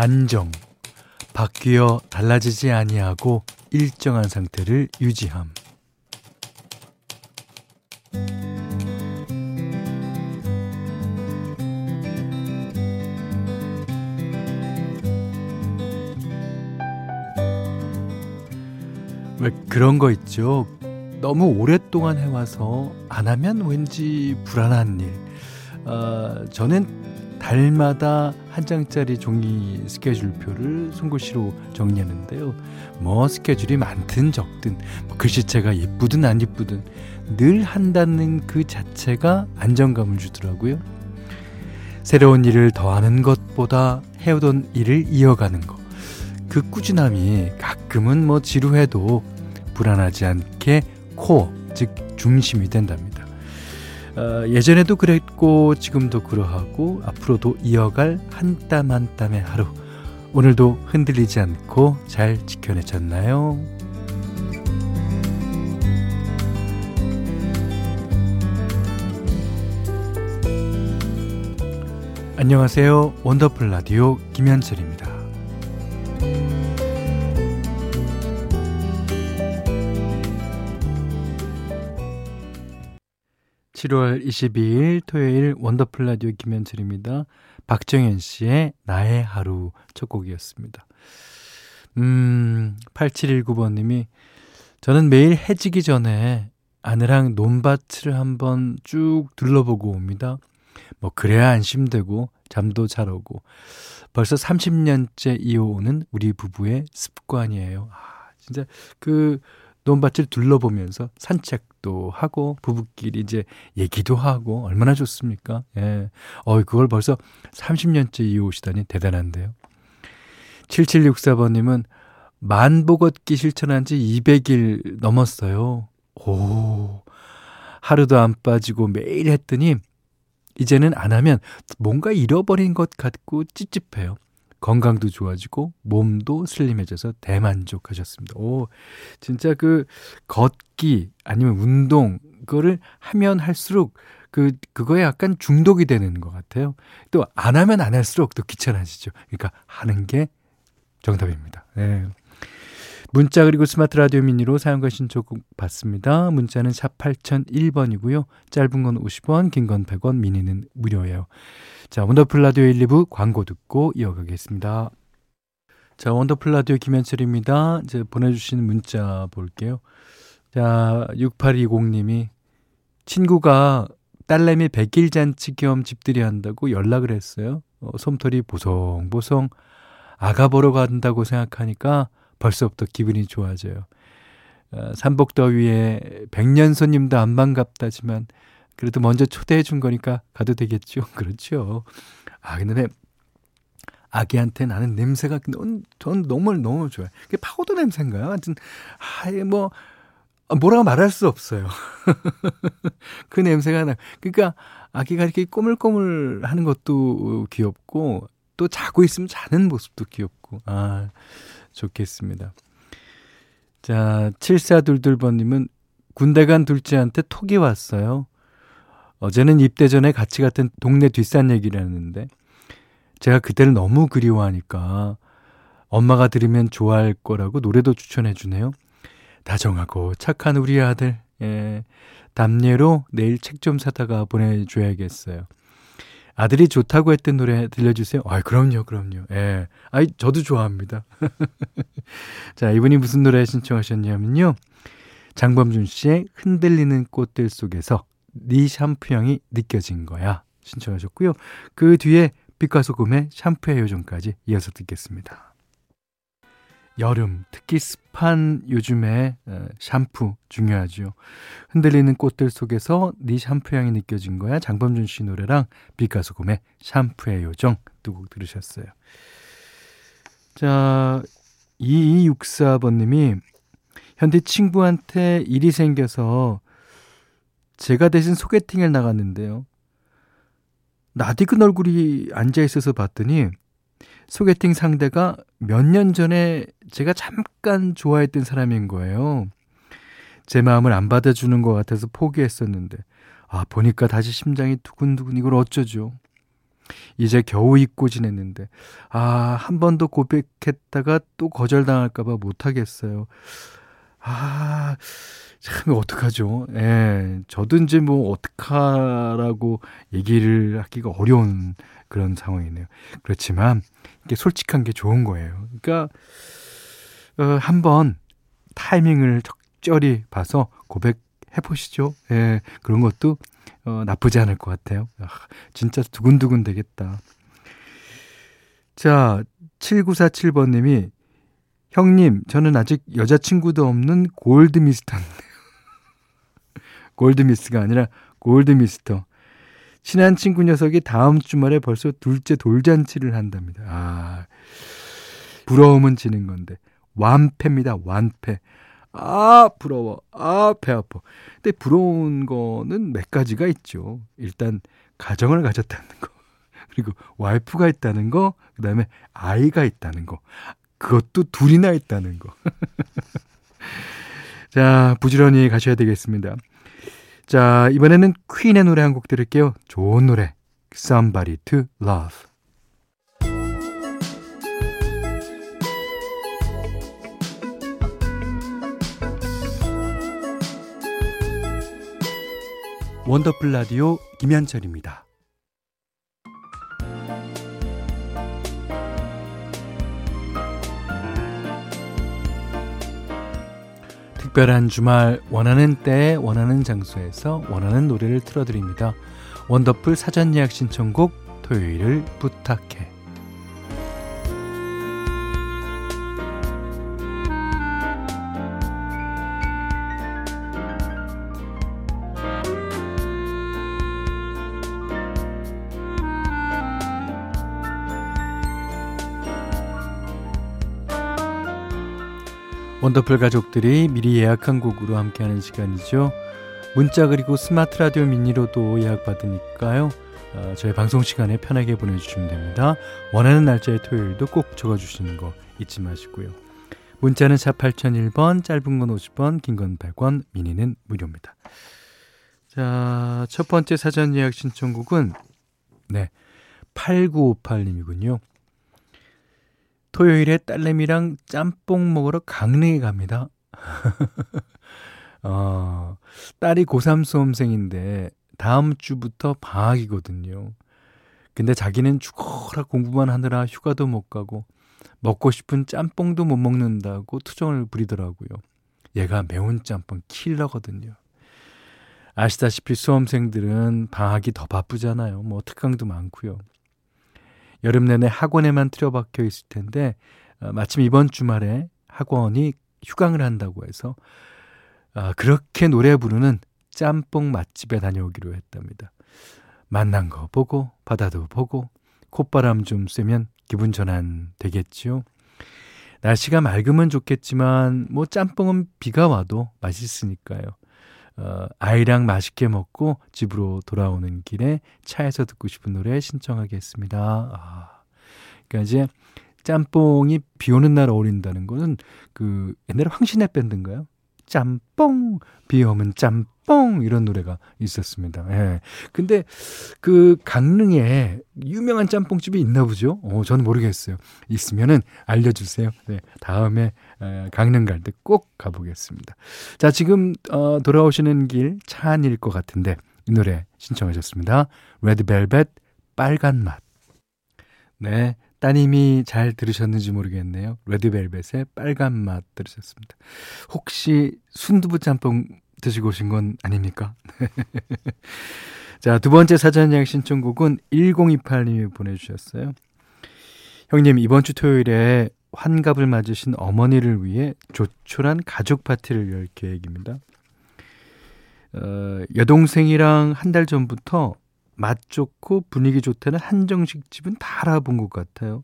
안정, 바뀌어 달라지지 아니하고 일정한 상태를 유지함. 왜 그런 거 있죠? 너무 오랫동안 해와서 안 하면 왠지 불안한 일. 어, 저는 달마다 한 장짜리 종이 스케줄표를 손글씨로 정리하는데요. 뭐 스케줄이 많든 적든 뭐 글씨체가 예쁘든 안 예쁘든 늘 한다는 그 자체가 안정감을 주더라고요. 새로운 일을 더하는 것보다 해오던 일을 이어가는 것. 그 꾸준함이 가끔은 뭐 지루해도 불안하지 않게 코어, 즉 중심이 된답니다. 어, 예전에도 그랬고 지금도 그러하고 앞으로도 이어갈 한 땀 한 땀의 하루. 오늘도 흔들리지 않고 잘 지켜내셨나요? 안녕하세요. 원더풀 라디오 김현철입니다. 7월 22일 토요일 원더풀 라디오 김현철입니다. 박정현 씨의 나의 하루 첫 곡이었습니다. 음, 8719번님이 저는 매일 해지기 전에 아내랑 논밭을 한번 쭉 둘러보고 옵니다. 뭐 그래야 안심되고 잠도 잘 오고 벌써 30년째 이어오는 우리 부부의 습관이에요. 아, 진짜 그 논밭을 둘러보면서 산책도 하고 부부끼리 이제 얘기도 하고 얼마나 좋습니까? 예. 어, 그걸 벌써 30년째 이어오시다니 대단한데요. 7764번 님은 만보 걷기 실천한 지 200일 넘었어요. 오, 하루도 안 빠지고 매일 했더니 이제는 안 하면 뭔가 잃어버린 것 같고 찝찝해요. 건강도 좋아지고 몸도 슬림해져서 대만족하셨습니다. 오, 진짜 그 걷기 아니면 운동 그거를 하면 할수록 그 그거에 약간 중독이 되는 것 같아요. 또 안 하면 안 할수록 또 귀찮아지죠. 그러니까 하는 게 정답입니다. 네. 문자 그리고 스마트 라디오 미니로 사용과 신청곡 받습니다. 문자는 샵 8001번이고요. 짧은 건 50원, 긴 건 100원, 미니는 무료예요. 자, 원더풀 라디오 1, 2부 광고 듣고 이어가겠습니다. 자, 원더풀 라디오 김현철입니다. 이제 보내주신 문자 볼게요. 자, 6820님이 친구가 딸내미 백일 잔치 겸 집들이 한다고 연락을 했어요. 어, 솜털이 보송보송 아가 보러 간다고 생각하니까 벌써부터 기분이 좋아져요. 어, 삼복더위에 백년 손님도 안 반갑다지만 그래도 먼저 초대해 준 거니까 가도 되겠죠. 그렇죠. 아, 근데 아기한테 나는 냄새가 넌, 전 너무 너무 좋아요. 그게 파우더 냄새인가요? 하여튼 아, 뭐 뭐라고 말할 수 없어요. 그 냄새가 나. 그러니까 아기가 이렇게 꼬물꼬물 하는 것도 귀엽고 또 자고 있으면 자는 모습도 귀엽고 아 좋겠습니다. 자, 7422번님은 군대 간 둘째한테 톡이 왔어요. 어제는 입대 전에 같이 갔던 동네 뒷산 얘기를 했는데 제가 그때를 너무 그리워하니까 엄마가 들으면 좋아할 거라고 노래도 추천해 주네요. 다정하고 착한 우리 아들. 예. 담례로 내일 책 좀 사다가 보내줘야겠어요. 아들이 좋다고 했던 노래 들려주세요. 아, 그럼요, 그럼요. 예. 아이, 저도 좋아합니다. 자, 이분이 무슨 노래 신청하셨냐면요. 장범준 씨의 흔들리는 꽃들 속에서 네 샴푸 향이 느껴진 거야. 신청하셨고요. 그 뒤에 빛과 소금의 샴푸의 요정까지 이어서 듣겠습니다. 여름, 특히 습한 요즘에 어, 샴푸 중요하죠. 흔들리는 꽃들 속에서 네 샴푸 향이 느껴진 거야. 장범준 씨 노래랑 빛과 소금의 샴푸의 요정 두 곡 들으셨어요. 자, 2264번님이 현대 친구한테 일이 생겨서 제가 대신 소개팅을 나갔는데요. 나디근 얼굴이 앉아 있어서 봤더니 소개팅 상대가 몇 년 전에 제가 잠깐 좋아했던 사람인 거예요. 제 마음을 안 받아주는 것 같아서 포기했었는데, 아, 보니까 다시 심장이 두근두근 이걸 어쩌죠? 이제 겨우 잊고 지냈는데, 아, 한 번 더 고백했다가 또 거절당할까봐 못하겠어요. 아, 참, 어떡하죠? 예, 이제 뭐, 어떡하라고 얘기를 하기가 어려운 그런 상황이네요. 그렇지만, 이게 솔직한 게 좋은 거예요. 그러니까, 어, 한번 타이밍을 적절히 봐서 고백해 보시죠. 예, 그런 것도 어, 나쁘지 않을 것 같아요. 아, 진짜 두근두근 되겠다. 자, 7947번 님이 형님, 저는 아직 여자친구도 없는 골드미스터인데요. 골드미스가 아니라 골드미스터. 친한 친구 녀석이 다음 주말에 벌써 둘째 돌잔치를 한답니다. 아, 부러움은 지는 건데. 완패입니다, 완패. 아, 부러워. 아, 배 아파. 근데 부러운 거는 몇 가지가 있죠. 일단, 가정을 가졌다는 거. 그리고 와이프가 있다는 거. 그 다음에 아이가 있다는 거. 그것도 둘이나 있다는 거. 자, 부지런히 가셔야 되겠습니다. 자, 이번에는 퀸의 노래 한 곡 들을게요. 좋은 노래. Somebody to Love. 원더풀 라디오 김현철입니다. 특별한 주말 원하는 때 원하는 장소에서 원하는 노래를 틀어드립니다. 원더풀 사전 예약 신청곡 토요일을 부탁해. 원더풀 가족들이 미리 예약한 곡으로 함께하는 시간이죠. 문자 그리고 스마트 라디오 미니로도 예약 받으니까요. 어, 저희 방송 시간에 편하게 보내주시면 됩니다. 원하는 날짜의 토요일도 꼭 적어주시는 거 잊지 마시고요. 문자는 4 8001번, 짧은 건 50원, 긴 건 100원, 미니는 무료입니다. 자, 첫 번째 사전 예약 신청곡은, 네, 8958님이군요. 토요일에 딸내미랑 짬뽕 먹으러 강릉에 갑니다. 어, 딸이 고3 수험생인데 다음 주부터 방학이거든요. 근데 자기는 죽어라 공부만 하느라 휴가도 못 가고 먹고 싶은 짬뽕도 못 먹는다고 투정을 부리더라고요. 얘가 매운 짬뽕 킬러거든요. 아시다시피 수험생들은 방학이 더 바쁘잖아요. 뭐 특강도 많고요. 여름 내내 학원에만 틀어박혀 있을 텐데 어, 마침 이번 주말에 학원이 휴강을 한다고 해서 아, 그렇게 노래 부르는 짬뽕 맛집에 다녀오기로 했답니다. 만난 거 보고 바다도 보고 콧바람 좀 쐬면 기분 전환 되겠지요. 날씨가 맑으면 좋겠지만 뭐 짬뽕은 비가 와도 맛있으니까요. 어, 아이랑 맛있게 먹고 집으로 돌아오는 길에 차에서 듣고 싶은 노래 신청하겠습니다. 아, 그러니까 이제 짬뽕이 비 오는 날 어울린다는 거는 그 옛날에 황신의 밴드인가요? 짬뽕 비 오면 짬뽕 이런 노래가 있었습니다. 예. 근데 그 강릉에 유명한 짬뽕집이 있나 보죠? 어, 저는 모르겠어요. 있으면은 알려주세요. 네, 다음에 에, 강릉 갈 때 꼭 가보겠습니다. 자, 지금 어, 돌아오시는 길 차 안일 것 같은데 이 노래 신청하셨습니다. 레드벨벳 빨간 맛. 네, 따님이 잘 들으셨는지 모르겠네요. 레드벨벳의 빨간 맛 들으셨습니다. 혹시 순두부 짬뽕 드시고 오신 건 아닙니까? 자, 두 번째 사전 예약 신청곡은 1028님이 보내주셨어요. 형님, 이번 주 토요일에 환갑을 맞으신 어머니를 위해 조촐한 가족 파티를 열 계획입니다. 어, 여동생이랑 한 달 전부터 맛 좋고 분위기 좋다는 한정식 집은 다 알아본 것 같아요.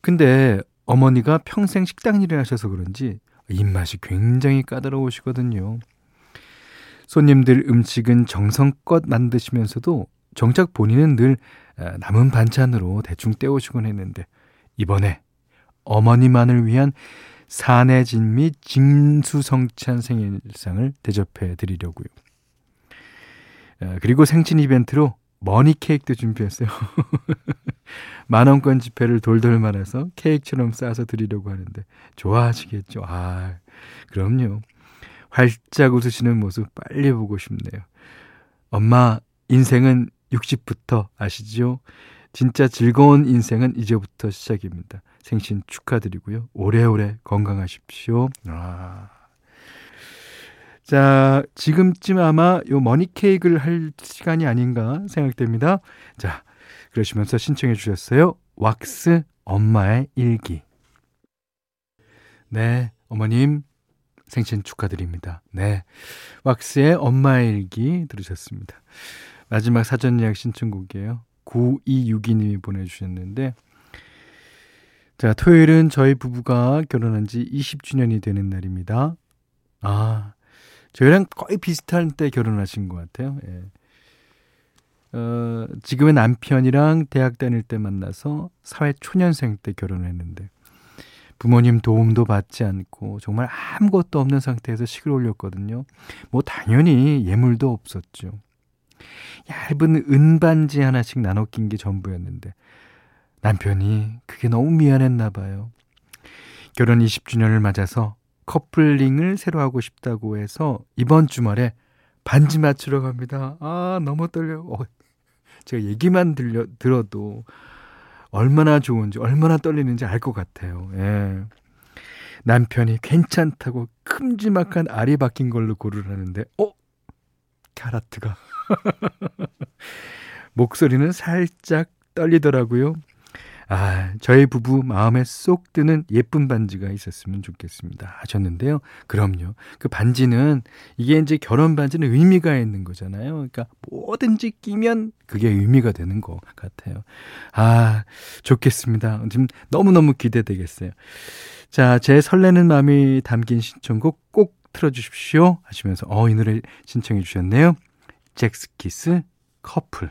근데 어머니가 평생 식당 일을 하셔서 그런지 입맛이 굉장히 까다로우시거든요. 손님들 음식은 정성껏 만드시면서도 정작 본인은 늘 아, 남은 반찬으로 대충 때우시곤 했는데 이번에 어머니만을 위한 사내진 및 진수성찬 생일상을 대접해 드리려고요. 어, 그리고 생신 이벤트로 머니 케이크도 준비했어요. 만원권 지폐를 돌돌 말아서 케이크처럼 싸서 드리려고 하는데 좋아하시겠죠? 아, 그럼요. 활짝 웃으시는 모습 빨리 보고 싶네요. 엄마, 인생은 60부터 아시죠? 진짜 즐거운 인생은 이제부터 시작입니다. 생신 축하드리고요. 오래오래 건강하십시오. 아. 자, 지금쯤 아마 요 머니 케이크를 할 시간이 아닌가 생각됩니다. 자, 그러시면서 신청해 주셨어요. 왁스 엄마의 일기. 네, 어머님 생신 축하드립니다. 네. 왁스의 엄마의 일기 들으셨습니다. 마지막 사전 예약 신청곡이에요. 9262님이 보내주셨는데, 자, 토요일은 저희 부부가 결혼한 지 20주년이 되는 날입니다. 아, 저희랑 거의 비슷한 때 결혼하신 것 같아요. 예. 어, 지금의 남편이랑 대학 다닐 때 만나서 사회 초년생 때 결혼했는데 부모님 도움도 받지 않고 정말 아무것도 없는 상태에서 식을 올렸거든요. 뭐 당연히 예물도 없었죠. 얇은 은반지 하나씩 나눠 낀 게 전부였는데 남편이 그게 너무 미안했나 봐요. 결혼 20주년을 맞아서 커플링을 새로 하고 싶다고 해서 이번 주말에 반지 맞추러 갑니다. 아, 너무 떨려요. 어, 제가 얘기만 들려, 들어도 얼마나 좋은지, 얼마나 떨리는지 알 것 같아요. 예. 남편이 괜찮다고 큼지막한 알이 박힌 걸로 고르라는데, 어? 카라트가. 목소리는 살짝 떨리더라고요. 아, 저희 부부 마음에 쏙 드는 예쁜 반지가 있었으면 좋겠습니다. 하셨는데요. 그럼요. 그 반지는 이게 이제 결혼 반지는 의미가 있는 거잖아요. 그러니까 뭐든지 끼면 그게 의미가 되는 것 같아요. 아, 좋겠습니다. 지금 너무너무 기대되겠어요. 자, 제 설레는 마음이 담긴 신청곡 꼭 틀어주십시오. 하시면서, 어, 이 노래 신청해 주셨네요. 잭스키스 커플.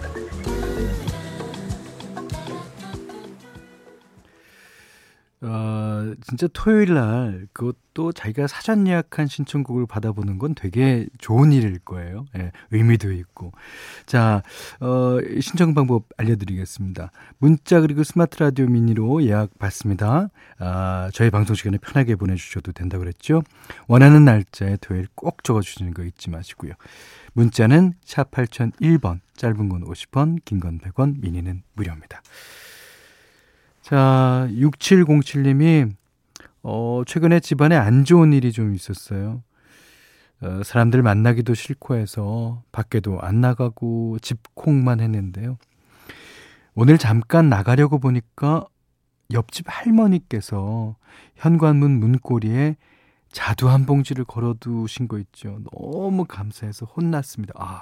진짜 토요일 날 그것도 자기가 사전 예약한 신청곡을 받아보는 건 되게 좋은 일일 거예요. 예, 의미도 있고. 자, 어, 신청 방법 알려드리겠습니다. 문자 그리고 스마트 라디오 미니로 예약 받습니다. 아, 저희 방송 시간에 편하게 보내주셔도 된다고 그랬죠. 원하는 날짜에 토요일 꼭 적어주시는 거 잊지 마시고요. 문자는 샵 8001번, 짧은 건 50원, 긴 건 100원, 미니는 무료입니다. 자, 6707님이, 어, 최근에 집안에 안 좋은 일이 좀 있었어요. 어, 사람들 만나기도 싫고 해서 밖에도 안 나가고 집콕만 했는데요. 오늘 잠깐 나가려고 보니까 옆집 할머니께서 현관문 문고리에 자두 한 봉지를 걸어두신 거 있죠. 너무 감사해서 혼났습니다. 아,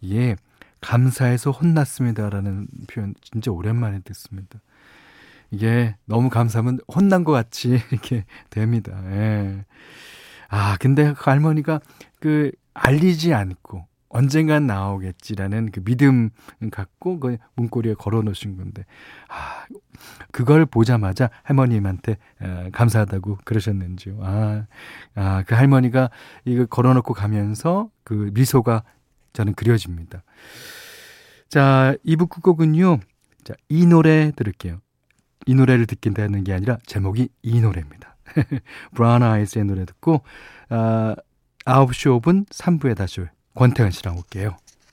이게 감사해서 혼났습니다라는 표현 진짜 오랜만에 듣습니다. 이게 너무 감사하면 혼난 것 같이 이렇게 됩니다. 예. 아, 근데 그 할머니가 그 알리지 않고 언젠간 나오겠지라는 그 믿음 갖고 그 문고리에 걸어 놓으신 건데, 아, 그걸 보자마자 할머님한테 에, 감사하다고 그러셨는지요. 아, 아, 그 할머니가 이거 걸어 놓고 가면서 그 미소가 저는 그려집니다. 자, 이부 끝곡은요. 자, 이 노래 들을게요. 이 노래를 듣긴다는 게 아니라 제목이 이 노래입니다. 브라운 아이스의 노래 듣고 아, 9시 5분 3부에 다시 권태현 씨랑 올게요.